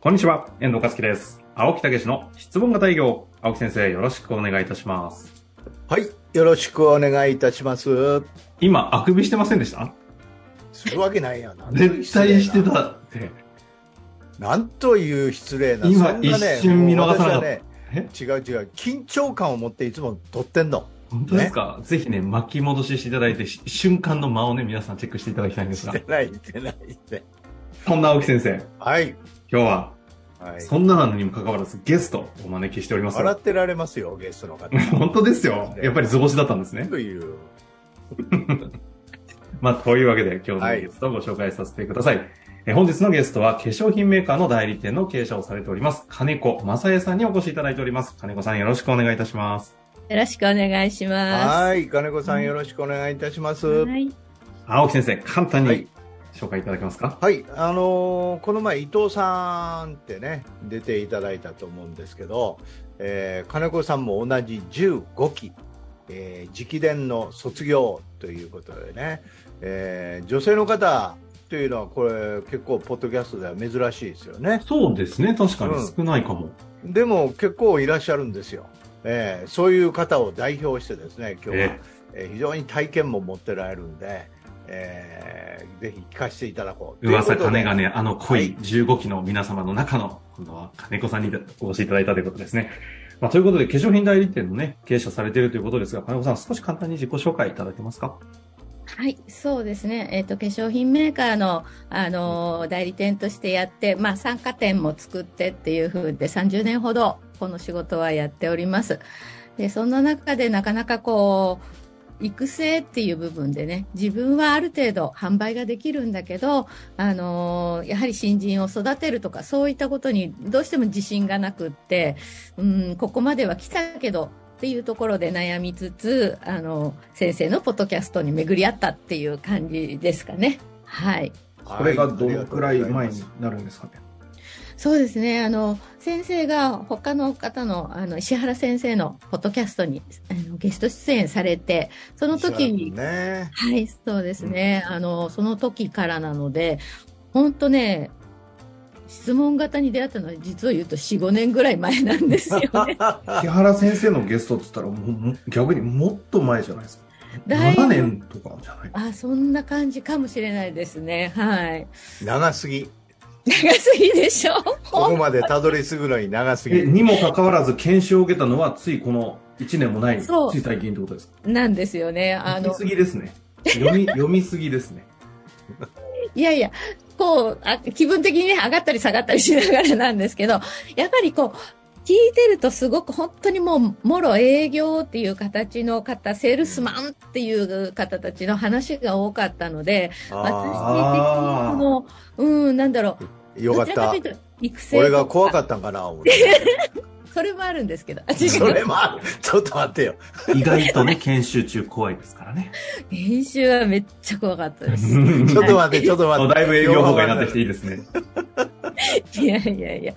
こんにちは、遠藤和樹です。青木武の質問型営業。青木先生、よろしくお願いいたします。はい、よろしくお願いいたします。今、あくびしてませんでした？するわけないやな。絶対してたって。なんという失礼な。今ね一瞬見逃さなかったねえ？違う違う。緊張感を持っていつも撮ってんの。本当ですか、ぜひね、巻き戻ししていただいて、し瞬間の間をね、皆さんチェックしていただきたいんですがして。ない、してない、して。そんな青木先生、はい。今日は、はい。そんななのにもかかわらずゲストをお招きしております。笑ってられますよ、ゲストの方。本当ですよ。やっぱり図星だったんですね。という？まあ、というわけで今日のゲストをご紹介させてください。え本日のゲストは化粧品メーカーの代理店の経営者をされております、金子正恵さんにお越しいただいております。金子さんよろしくお願いいたします。よろしくお願いしまはい。金子さんよろしくお願いいたします。す。はい。青木先生、簡単にはい紹介いただけますか、はい、あのーこの前、伊藤さんってね、出ていただいたと思うんですけど、えー金子さんも同じ15期、えー直伝の卒業ということでね、えー女性の方というのは、これ、結構、ポッドキャストでは珍しいですよね。そうですね。確かにうん少ないかも。でも、結構いらっしゃるんですよ。えーそういう方を代表してですね、今日は、ええー非常に体験も持ってられるんで、えーぜひ聞かせていただこう。噂金がね、あの濃い15期の皆様の中の、今度は金子さんにお越しいただいたということですね。まあ、ということで、化粧品代理店のね、経営者されているということですが、金子さん少し簡単に自己紹介いただけますか？はい、そうですね。えっ、と、化粧品メーカーの、あのー代理店としてやって、まあ、参加店も作ってっていう風で30年ほどこの仕事はやっております。で、そんな中でなかなかこう、育成っていう部分でね、自分はある程度販売ができるんだけど、あのーやはり新人を育てるとか、そういったことにどうしても自信がなくって、うん、ここまでは来たけど、っていうところで悩みつつ、あの、先生のポッドキャストに巡り合ったっていう感じですかね。はい。これがどのくらい前になるんですかねそうですね。あの、先生が他の方の、あの、石原先生のポッドキャストにあのゲスト出演されて、その時に、ね。はい、そうですね。あの、その時からなので、本当ね、質問型に出会ったのは実を言うと4、5年ぐらい前なんですよね。木原先生のゲストって言ったらも逆にもっと前じゃないですか。だいぶ7年とかじゃない？あ、そんな感じかもしれないですね。はい。長すぎ。長すぎでしょ？ここまでたどり着くのに長すえ、ぎ。にもかかわらず研修を受けたのはついこの1年もない、つそうい最近ってことですか？なんですよね。あの読み、すぎですね。読み、読みすぎですね。いやいや、こうあ、気分的にね、上がったり下がったりしながらなんですけど、やっぱりこう、聞いてるとすごく本当にもう、もろ営業っていう形の方、セールスマンっていう方たちの話が多かったので、私的にあこの、うん、なんだろう、あ、よかった育成俺が怖っかったんかな、思って それもあるんですけど、それもある。ちょっと待ってよ。意外とね、研修中怖いですからね。練習はめっちゃ怖かったです。ちょっと待って、ちょっと待って。だいぶ営業妨害になってきていいですね。いやいやいや。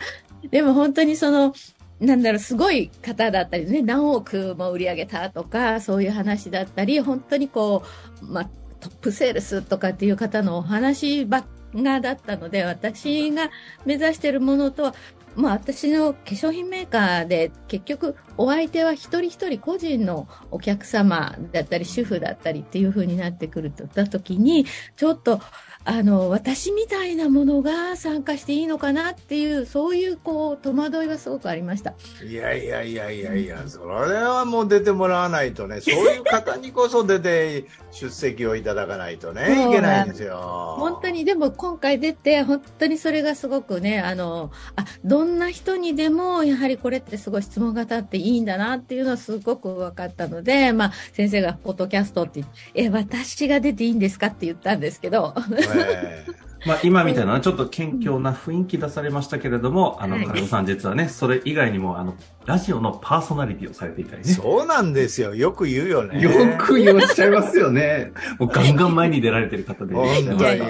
でも本当にその、なんだろう、すごい方だったりね、何億も売り上げたとか、そういう話だったり、本当にこう、まあ、トップセールスとかっていう方のお話ばっがだったので、私が目指してるものとは、まあ私の化粧品メーカーで結局お相手は一人一人個人のお客様だったり主婦だったりっていう風になってくるとった時に、ちょっとあの、私みたいなものが参加していいのかなっていう、そういうこう、戸惑いはすごくありました。いやいやいやいやいや、それはもう出てもらわないとね、そういう方にこそ出て出席をいただかないとね、いけないんですよ。本当に、でも今回出て、本当にそれがすごくね、あの、あ、どんな人にでも、やはりこれってすごい質問型っていいんだなっていうのはすごく分かったので、まあ、先生がポッドキャストって言って、え、私が出ていいんですかって言ったんですけど、え。まあ今みたいなちょっと謙虚な雰囲気出されましたけれども、あの、はい金子さん実はね、それ以外にも、あの、ラジオのパーソナリティをされていたりね。えそうなんですよ。よく言うよね。よく言わっしゃいますよね。もうガンガン前に出られてる方で本当に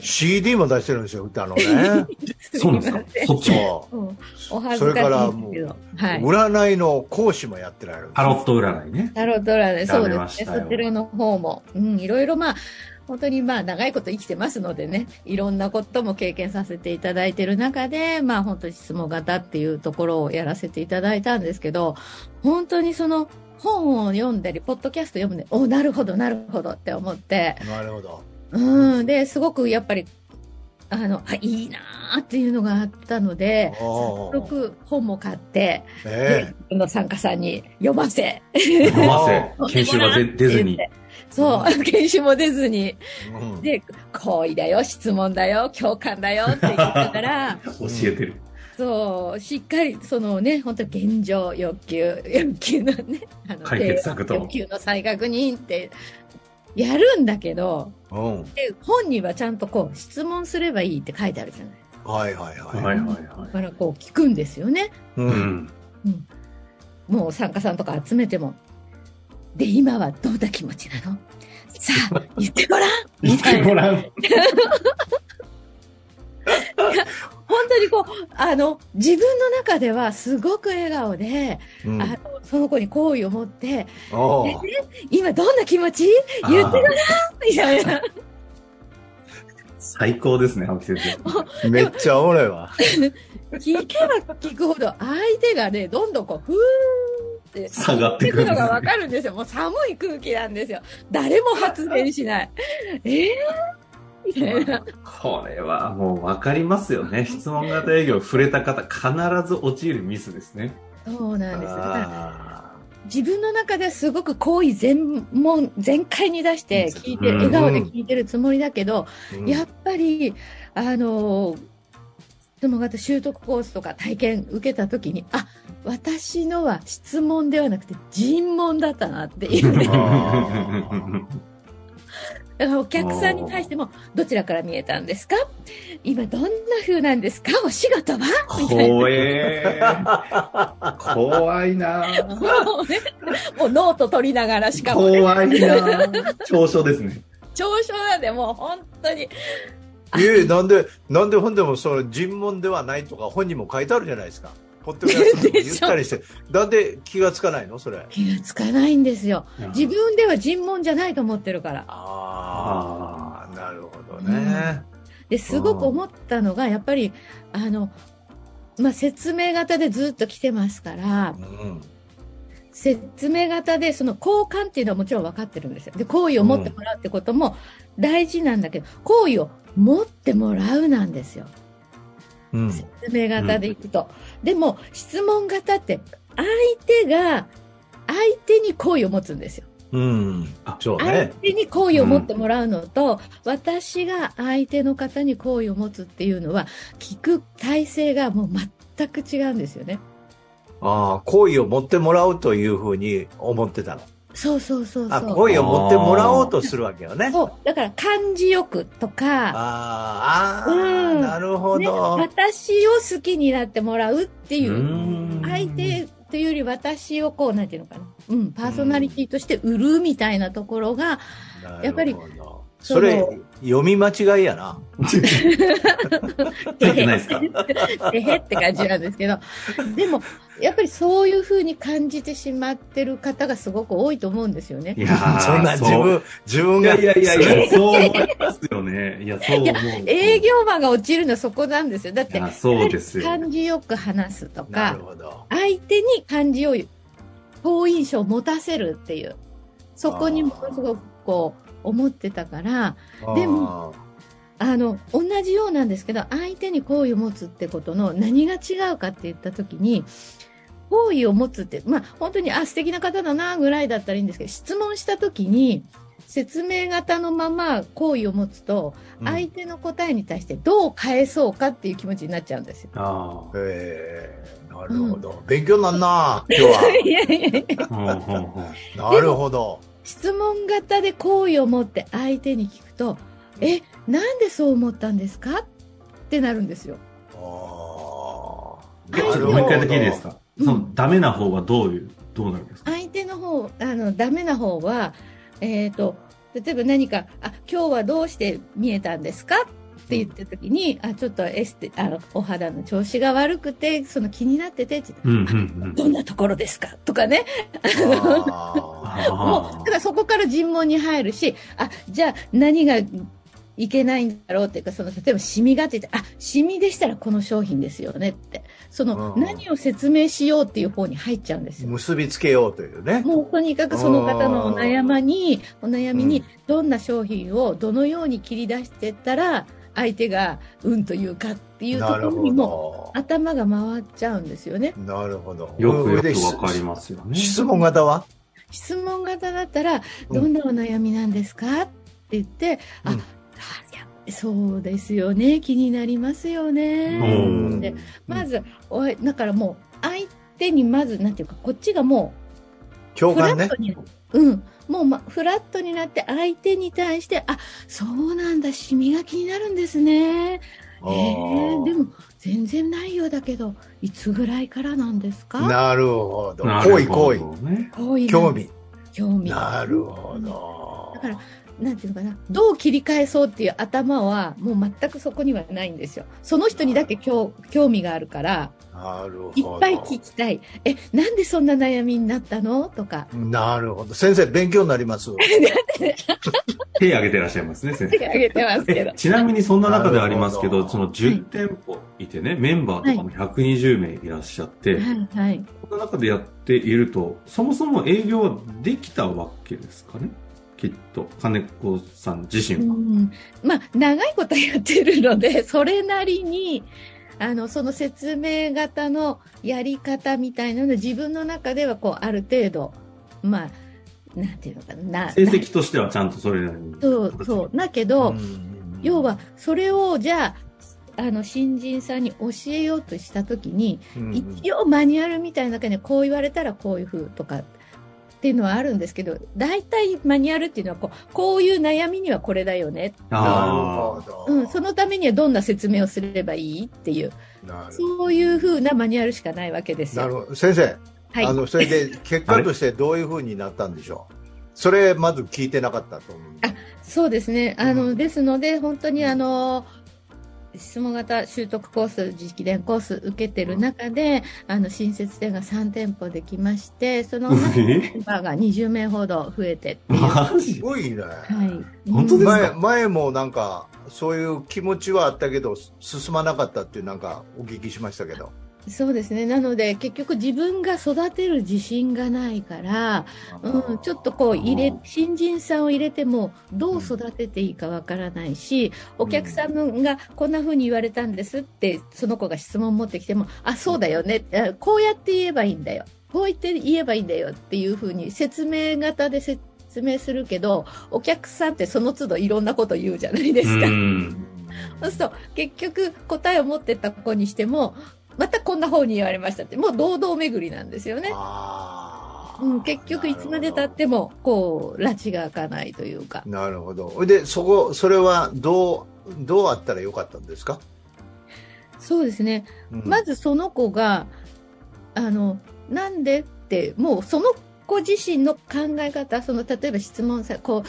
CD も出してるんですよ、歌のね。そうなんですか？そっちも？お恥ずかしいんですけど。はう。い。占いの講師もやってられるタロット占いね。タロット占い、そうですね。そちらの方も。うん、いろいろまあ、本当にまあ長いこと生きてますのでね、いろんなことも経験させていただいている中で、まあ本当に質問型っていうところをやらせていただいたんですけど、本当にその本を読んだり、ポッドキャスト読んで、おなるほど、なるほどって思って、なるほど。うん、で、すごくやっぱり、あの、あ、いいなーっていうのがあったので、早速本も買って、えでの参加さんに読ませ、飲ませ、研修はぜ出ずに。そう、研修も出ずに、えうんで、好意だよ、質問だよ、共感だよって言ったから、教えてる。そう、しっかり、そのね、本当現状欲求、欲求のね、あの解決策と欲求の再確認って、やるんだけど、うん。で、本にはちゃんとこう、質問すればいいって書いてあるじゃない。はいはいは。はいいはいはだからこう、聞くんですよね。う。い。うんん。もう参加さんとか集めても。で、今はどんな気持ちなの？さあ、言ってごらん言ってごらん。本当にこう、あの、自分の中ではすごく笑顔で、うんあの、その子に好意を持って、今どんな気持ち？言ってごらんみたいな。最高ですね、青木先生。めっちゃおもろいわ。聞けば聞くほど、相手がね、どんどんこう、ふーって、下がっていくるのがわかるんですよ。もう寒い空気なんですよ。誰も発言しない。えー？みたいな。これはもう分かりますよね。質問型営業触れた方、必ず陥るミスですね。そうなんです。だからあ自分の中ではすごく好意全問、全開に出して聞いて笑顔で聞いてるつもりだけど、ーうんやっぱり、あの、質問型習得コースとか体験受けたときに、あ、私のは質問ではなくて尋問だったなっていうね。あだからお客さんに対しても、どちらから見えたんですか？今どんな風なんですか？お仕事は？みたいな。怖えー。怖いなもうね、もうノート取りながらしかも、ね、怖いな長所ですね。長所なんで、もう本当に、ええなんで、なんで本でもその尋問ではないとか本にも書いてあるじゃないですか。ポッドキャストでも言ったりして。なんで気がつかないの？それ。気がつかないんですよ。自分では尋問じゃないと思ってるから。ああ、なるほどね。で、すごく思ったのが、やっぱり、あの、まあ、説明型でずっと来てますから、うん。説明型でその交換っていうのはもちろん分かってるんですよ。で、好意を持ってもらうってことも大事なんだけど、好意を持ってもらうなんですよ。うん。説明型でいくと。でも、質問型って、相手が、相手に好意を持つんですよ。うん。あ相そうね。手に好意を持ってもらうのと、私が相手の方に好意を持つっていうのは、聞く体制がもう全く違うんですよね。ああ、好意を持ってもらうというふうに思ってたの。そうそうそうあ、そう。好意を持ってもらおうとするわけよね。そう。だから、感じよくとか、あーあー、うんなるほね、ど。私を好きになってもらうっていうう、ん相手というより私をこう、なんていうのかな。うん、パーソナリティとして売るみたいなところが、やっぱりそれ、読み間違いやな。書いてないですか？えへって感じなんですけど、でも、やっぱりそういうふうに感じてしまってる方がすごく多いと思うんですよねい。やーそんな自分、自分が。いやいやいやいや、そう思いますよね。いや、そう思う。営業マンが落ちるのはそこなんですよ。だって、いやそうですよ感じよく話すとなか。相手に感じを、好印象を持たせるっていう、そこにものすごくこう、思ってたから、でもあの、同じようなんですけど、相手に好意を持つってことの何が違うかって言ったときに、好意を持つって、まあ、本当に、あ、素敵な方だな、ぐらいだったらいいんですけど、質問したときに、説明型のまま好意を持つと、うん相手の答えに対してどう返そうかっていう気持ちになっちゃうんですよ。ああ。ええなるほど。勉強になんな、今日は。いやいやなるほど。質問型で好意を持って相手に聞くと、え、なんでそう思ったんですか？ってなるんですよ。あえちょっともう一回だけいいですか？うん。そのダメな方はどういう、どうなるんですか？相手の方、あの、ダメな方は、えっ、と、例えば何か、あ、今日はどうして見えたんですか？って言った時に、あ、ちょっとエステ、あの、お肌の調子が悪くて、その気になってて。どんなところですか？とかね。あ もう、だからそこから尋問に入るし、あ、じゃあ何がいけないんだろうっていうか、その、例えばシミがってあ、シミでしたらこの商品ですよねって。その、うん何を説明しようっていう方に入っちゃうんですよ。結びつけようというね。もうとにかくその方のお悩みに、お悩みにどんな商品をどのように切り出していったら、相手がうんというかっていうところにもど。頭が回っちゃうんですよね。なるほど。よくよくでわかりますよね。質問型は？質問型だったら、うんどんなお悩みなんですかって言って、あ、うんあそうですよね、気になりますよね。うんでまず、おいだからもう、相手にまず、なんていうか、こっちがもう、フラ共感ねット。に、うん、もう、ま、フラットになって、相手に対して、あ、そうなんだ、シミが気になるんですね。えー、でも、全然ないようだけど、いつぐらいからなんですか？なるほど。恋ほ恋。どね。こういう興味。興味。なるほど。だから、なんていうのかな、どう切り返そうっていう頭は、もう全くそこにはないんですよ。その人にだけ興興味があるから、なるほど。いっぱい聞きたい。え、なんでそんな悩みになったの？とか。なるほど。先生、勉強になります。手挙げてらっしゃいますね、先生。手挙げてますけどえ。ちなみにそんな中ではありますけど、その10店舗いてね、メンバーとかも120名いらっしゃって、はい、はい。この中でやっていると、そもそも営業はできたわけですかね？きっと、金子さん自う身は。ん、まあ、長いことやってるので、それなりに、あの、その説明型のやり方みたいなので、自分の中では、こう、ある程度、まあ、なんていうのかな。な成績としてはちゃんとそれなりに。そう、そう。だけど、うん要は、それを、じゃあ、あの、新人さんに教えようとしたときに、うん一応マニュアルみたいな中で、こう言われたらこういう風とか、っていうのはあるんですけど、大体マニュアルっていうのはこう、こういう悩みにはこれだよね。なるあほど。うん、そのためにはどんな説明をすればいいっていう、そういう風なマニュアルしかないわけですよ。なるほど。先生、はいあ。の、それで結果としてどういうふうになったんでしょう？それまず聞いてなかったと思うんであそうですね。あの、うんですので、本当にあの、質問型習得コース、実機伝コース受けてる中で、あの、新設店が3店舗できまして、その中メンバーが20名ほど増えてっていう。はマジ？すごいね。い。本当ですか？前前もなんか、そういう気持ちはあったけど、進まなかったっていうなんかお聞きしましたけど。そうですね。なので、結局自分が育てる自信がないから、うん、ちょっとこう入れ、新人さんを入れても、どう育てていいかわからないし、お客さんがこんな風に言われたんですって、その子が質問を持ってきても、あ、そうだよね。あこうやって言えばいいんだよ。こう言って言えばいいんだよっていう風に説明型で説明するけど、お客さんってその都度いろんなこと言うじゃないですか。うん。そうすると、結局答えを持ってった子にしても、またこんな方に言われましたって、もう堂々巡りなんですよね。うん、結局いつまで経っても、こう、拉致が開かないというか。なるほど。で、そこ、それはどう、どうあったらよかったんですか、そうですね。うんまずその子が、あの、なんでって、もうその子自身の考え方、その、例えば質問さ、こ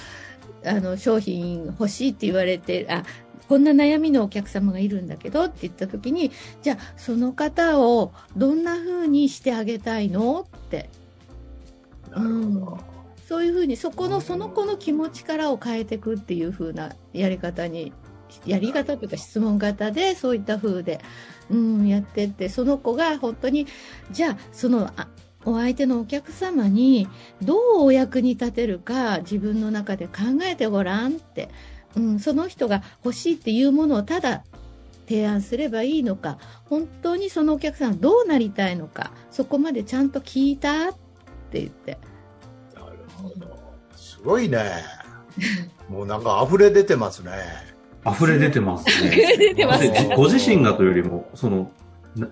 う、あの、商品欲しいって言われて、あ、こんな悩みのお客様がいるんだけどって言った時に、じゃあ、その方をどんな風にしてあげたいのって、なるほど。そういうふうに、そこの、その子の気持ちからを変えていくっていう風なやり方に、やり方というか質問型で、そういった風で、うん、やってって、その子が本当に、じゃあ、その、あお相手のお客様に、どうお役に立てるか、自分の中で考えてごらんって、うん、その人が欲しいっていうものをただ提案すればいいのか、本当にそのお客さんはどうなりたいのか、そこまでちゃんと聞いたって言って、なるほど。すごいね。もうなんか溢れ出てますね。溢れ出てますね。溢れ出てますでご自身がというよりも、その、な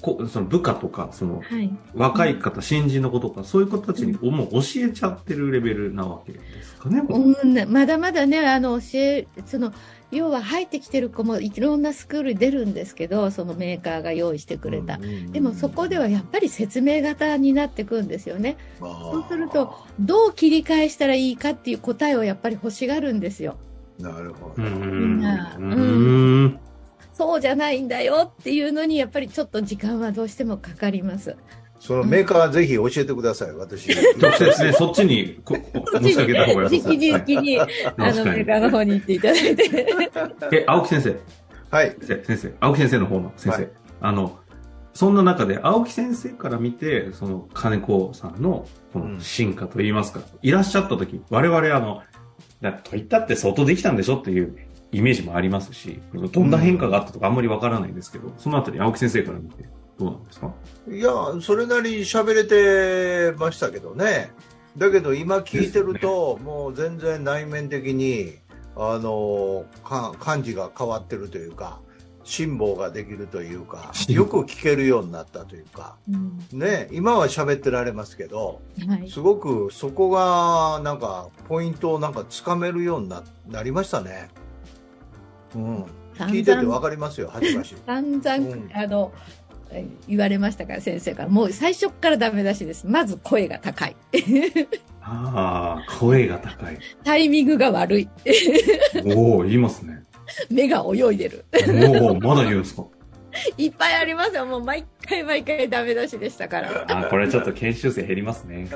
こその部下とか、その、はい。若い方、新人の子とか、そういう子たちにもう教えちゃってるレベルなわけですかね。うん、まだまだね、あの、教え、その、要は入ってきてる子もいろんなスクールに出るんですけど、そのメーカーが用意してくれた。でもそこではやっぱり説明型になってくんですよね。そうすると、どう切り返したらいいかっていう答えをやっぱり欲しがるんですよ。なるほど。みんなうーん。そうじゃないんだよっていうのに、やっぱりちょっと時間はどうしてもかかります。そのメーカーはぜひ教えてください、私。直接ね、そっちにこ持ち上げた方が良さそう直々に、あの、メーカーの方に行っていただいて。え、青木先生。はい。先生、青木先生の方の先生。はいあの、そんな中で、青木先生から見て、その、金子さんの、この進化といいますか、いらっしゃった時、我々あの、だと言ったって相当できたんでしょっていうイメージもありますし、どんな変化があったとかあんまりわからないんですけど、そのあたり青木先生から見て、どうなんですか？いや、それなりに喋れてましたけどね。だけど今聞いてると、もう全然内面的に、あの、か感じが変わってるというか、辛抱ができるというか、よく聞けるようになったというか、うんね、今は喋ってられますけど、はい。すごくそこがなんかポイントをなんかつかめるようにななりましたね。うん、聞いててわかりますよ、恥ずかしい。散々、うんあの、え言われましたから、先生から。もう最初からダメ出しです。まず声が高い。ああ、声が高い。タイミングが悪い。おお言いますね。目が泳いでる。おおまだ言うんですか？いっぱいありますよ。もう毎回毎回ダメ出しでしたから。あーこれちょっと研修生減りますね。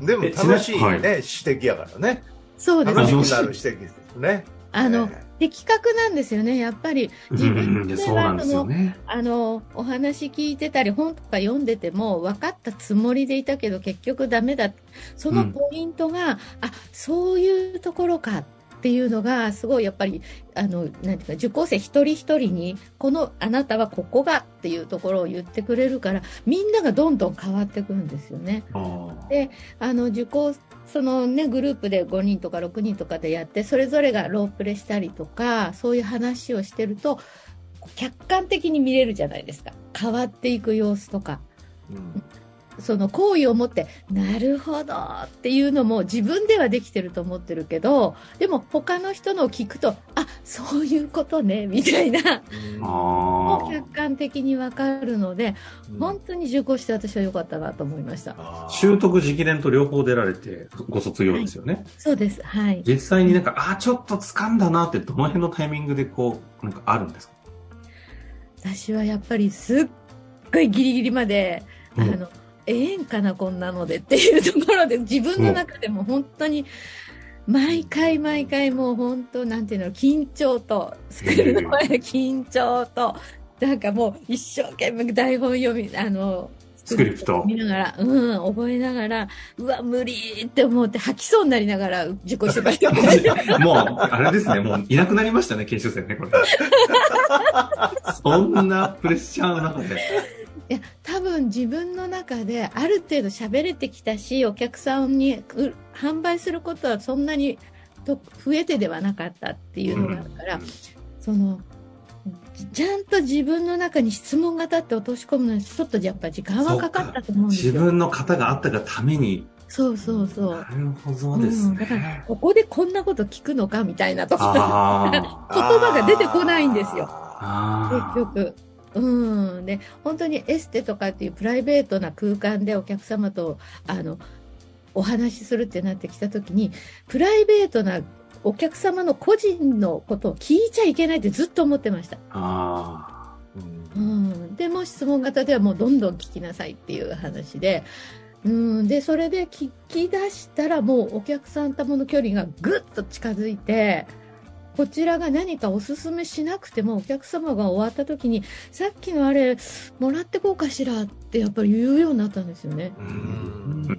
でも楽しいね、はい指摘やからね。そうです楽ね。しくなる指摘ですね。あの、ね的確なんですよね。やっぱり自うん分でうんそうなんですよはその、ね。あの、お話聞いてたり、本とか読んでても、分かったつもりでいたけど、結局ダメだ。そのポイントが、あ、そういうところかっていうのが、すごいやっぱり、あの、なんていうか、受講生一人一人に、この、あなたはここがっていうところを言ってくれるから、みんながどんどん変わってくるんですよね。であの受講そのねグループで5人とか6人とかでやってそれぞれがロープレしたりとかそういう話をしてると客観的に見れるじゃないですか。変わっていく様子とか。うん。その好意を持ってなるほどっていうのも自分ではできてると思ってるけどでも他の人のを聞くとあそういうことねみたいな。うん。あー。も客観的に分かるのでうん。本当に受講して私は良かったなと思いました。あー。習得直伝と両方出られてご卒業ですよね。そうです。はい。実際になんか、ああ、ちょっと掴んだなってどの辺のタイミングでこう、なんかあるんですか？私はやっぱりすっごいギリギリまで、うん。あの、ええんかな、こんなのでっていうところで、自分の中でも本当に、毎回毎回もう本当、なんていうの、緊張と、スクールの前で緊張と、なんかもう一生懸命台本読み、あの、スクリプト見ながら、うん、覚えながら、うわ、無理って思って吐きそうになりながら受講してました。もう、あれですね、もういなくなりましたね、研修生ね、これ。そんなプレッシャーの中で。いや多分自分の中である程度喋れてきたしお客さんにう販売することはそんなにと増えてではなかったっていうのがあるから、そのちゃんと自分の中に質問が立って落とし込むのにちょっとやっぱ時間はかかったと思うんですよ。自分の型があったがために。そうそうそうな。るほどですうんだからね。ここでこんなこと聞くのかみたいなところあ 言葉が出てこないんですよ。あ。結局。うん。で、本当にエステとかっていうプライベートな空間でお客様と、あの、お話しするってなってきたときに、プライベートなお客様の個人のことを聞いちゃいけないってずっと思ってました。あうんうん。でも質問型ではもうどんどん聞きなさいっていう話で、うん。で、それで聞き出したらもうお客さんともの距離がぐっと近づいて、こちらが何かおすすめしなくてもお客様が終わった時にさっきのあれもらってこうかしらってやっぱり言うようになったんですよね。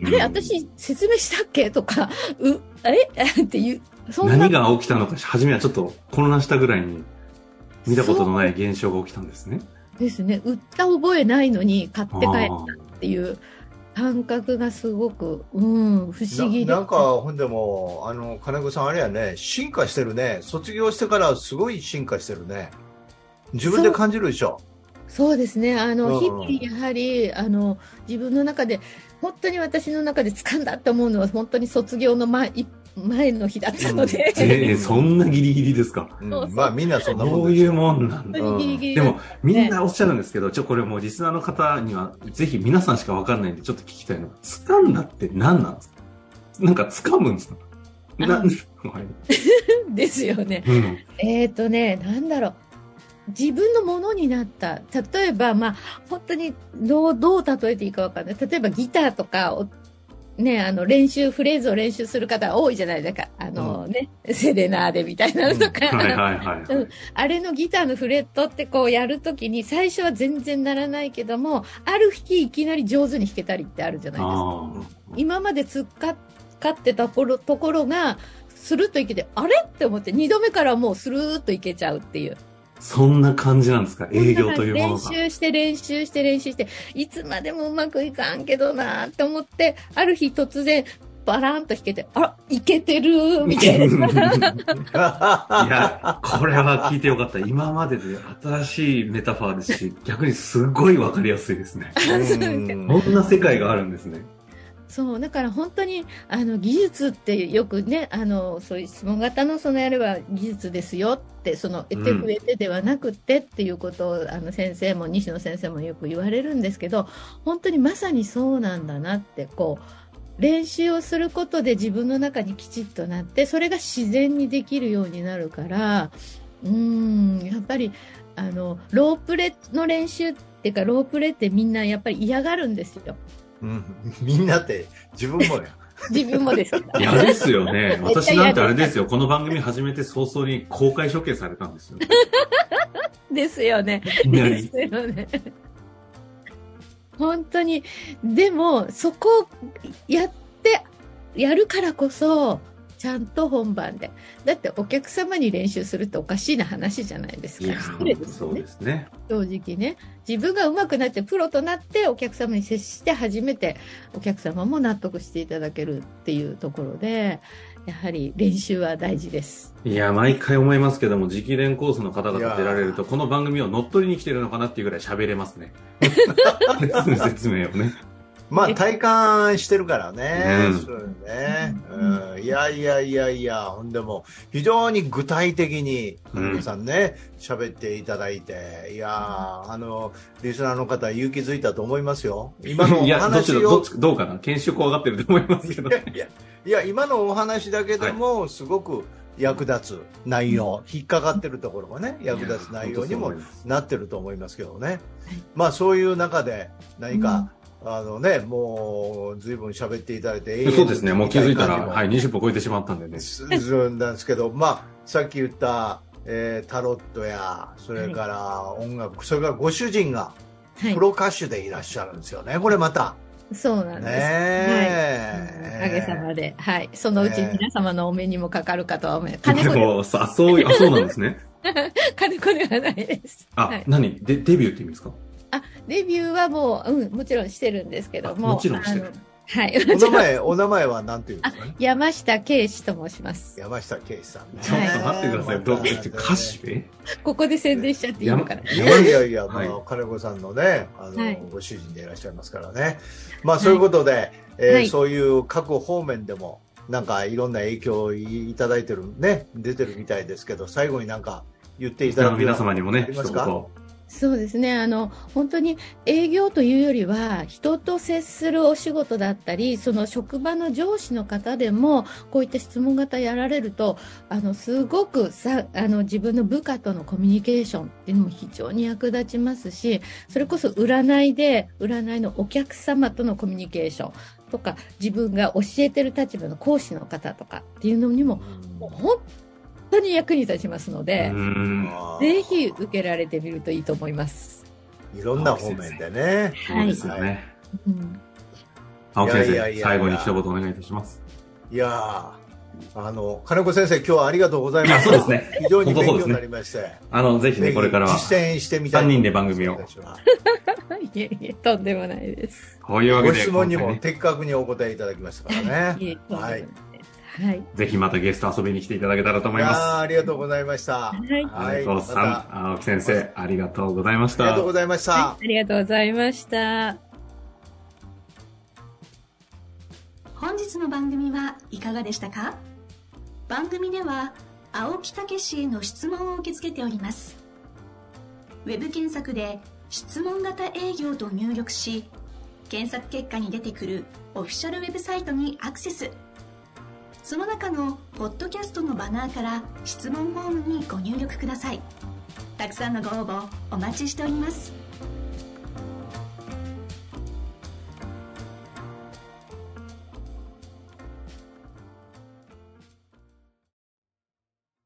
あれ私説明したっけ？とか、う、あれっていう、そんな何が起きたのか、初めはちょっと混乱したぐらいに、見たことのない現象が起きたんですね。ですね。売った覚えないのに買って帰っあたっていう感覚がすごく、うん、不思議で。ななんか、ほんでも、あの、金子さんあれやね、進化してるね。卒業してからすごい進化してるね。自分で感じるでしょ。そうですね。あの、うん日々やはり、あの、自分の中で、本当に私の中で掴んだって思うのは、本当に卒業の前、い前の日だったので、うんええそんなギリギリですか？うんそうそうまあみんなそんなもどういう。もんなんだ。本当にギリギリでもみんなおっしゃるんですけど、ちょ、これもうリスナーの方には、ぜひ皆さんしかわかんないんで、ちょっと聞きたいのは、掴んだって何なんですか？なんか掴むんですか？な、あはい。ですよね。うん。えっ、とね、なんだろう。自分のものになった。例えば、まあ、本当にどう、どう例えていいかわかんない。例えばギターとかを、ね、あの、練習、フレーズを練習する方多いじゃないですか。あのね、セレナーデみたいなのとか。はいはいはい。うんあれのギターのフレットってこうやるときに最初は全然ならないけども、ある日いきなり上手に弾けたりってあるじゃないですか。あ今まで突っかかってたところところが、スルッといけて、あれ？って思って、二度目からもうスルーッといけちゃうっていう。あ、そんな感じなんですか？営業というものが。練習して練習して練習して、いつまでもうまくいかんけどなーって思って、ある日突然、バラーンと弾けて、あら、いけてるーみたいな。いや、これは聞いてよかった。今までで新しいメタファーですし、逆にすごいわかりやすいですね。うんこんな世界があるんですね。そう、だから本当に、あの、技術ってよくね、あの、そういう質問型のそのやれば技術ですよって、その、得て増えてではなくてっていうことを、あの、先生も、西野先生もよく言われるんですけど、本当にまさにそうなんだなって、こう、練習をすることで自分の中にきちっとなって、それが自然にできるようになるから、うーん、やっぱり、あの、ロープレの練習っていうか、ロープレってみんなやっぱり嫌がるんですよ。うんみんなって自分もや。自分もですけど。嫌ですよね。私なんてあれですよ。この番組始めて早々に公開処刑されたんですよ。ですよね。ですよね。本当に、でも、そこをやって、やるからこそ、ちゃんと本番で。だってお客様に練習するっておかしいな話じゃないですか。失礼ですそうよね。ですね。正直ね。自分が上手くなって、プロとなってお客様に接して初めてお客様も納得していただけるっていうところで、やはり練習は大事です。いや、毎回思いますけども、直伝コースの方々出られると、この番組を乗っ取りに来てるのかなっていうぐらい喋れますね。説明をね。まあ体感してるからね。うん。そうね、うん。いやいやいやいや、ほんでも非常に具体的にうん。皆さんね喋、っていただいて、いやーあのリスナーの方勇気づいたと思いますよ。今のおいや、どっちだ、話をどっち、どうかな？研修怖がってると思いますけどい。やいやいや今のお話だけでもすごく役立つ内容、引っかかってるところがね役立つ内容にもなってると思いますけどね、まあそういう中で何か、あのねもうずいぶん喋っていただいてそうですね。もう気づいたら、はい、20分超えてしまったんでね。するんですけど、まあ、さっき言った、えータロットやそれから音楽、それからご主人がはいプ。ロ歌手でいらっしゃるんですよね、これまた。そうなんです。ねはい。えおかげさまで。はい。そのうち皆様のお目にもかかるかとは思います。金で子で、も、さ、そう、あ、そうなんですね。金子ではないです。あ、はい何？で、デビューって意味ですか？あ、デビューはもう、うん、もちろんしてるんですけども。あもちろんしてるはい。お名前、お名前は何ていうんですか？ね。山下圭司と申します。山下圭さんね。ちょっと待ってください。どう、え歌手えここで宣伝しちゃっていいのかな？いやいやいや、はいまあ、金子さんのね、あの、はいご主人でいらっしゃいますからね。まあ、そういうことで、えそういう各方面でも、なんかいろんな影響をいただいてる、ね、出てるみたいですけど、最後になんか言っていただく皆様にもね一言。そうですね。あの、本当に営業というよりは、人と接するお仕事だったり、その職場の上司の方でも、こういった質問型やられると、あの、すごくさ、あの、自分の部下とのコミュニケーションっていうのも非常に役立ちますし、それこそ占いで、占いのお客様とのコミュニケーションとか、自分が教えてる立場の講師の方とかっていうのにも、もう本当に役に立ちますのうで、ぜひ受けられてみるといいと思います。いろんな方面でね。そうですよね。うん青木先生、最後に一言お願いいたします。いやーあの、金子先生、今日はありがとうございます。そうですね。非常に勉強になりまして。あの、ぜひね、これからは、実践してみたい。三人で番組を。いえいえ、とんでもないです。こういうわけで、ご質問にも的確にお答えいただきましたからね。いえ、とんでもない。はい。ぜひまたゲスト遊びに来ていただけたらと思いまありがとうございました。はい。す。はい。さん、青木先生、ありがとうございましたありがとう。ございました。ありがとうございました。本日の番組はいかがでしたか？番組では青木武氏への質問を受け付けておりますウェブ検索で「質問型営業」と入力し検索結果に出てくるオフィシャルウェブサイトにアクセスその中のポッドキャストのバナーから質問フォームにご入力ください。たくさんのご応募お待ちしております。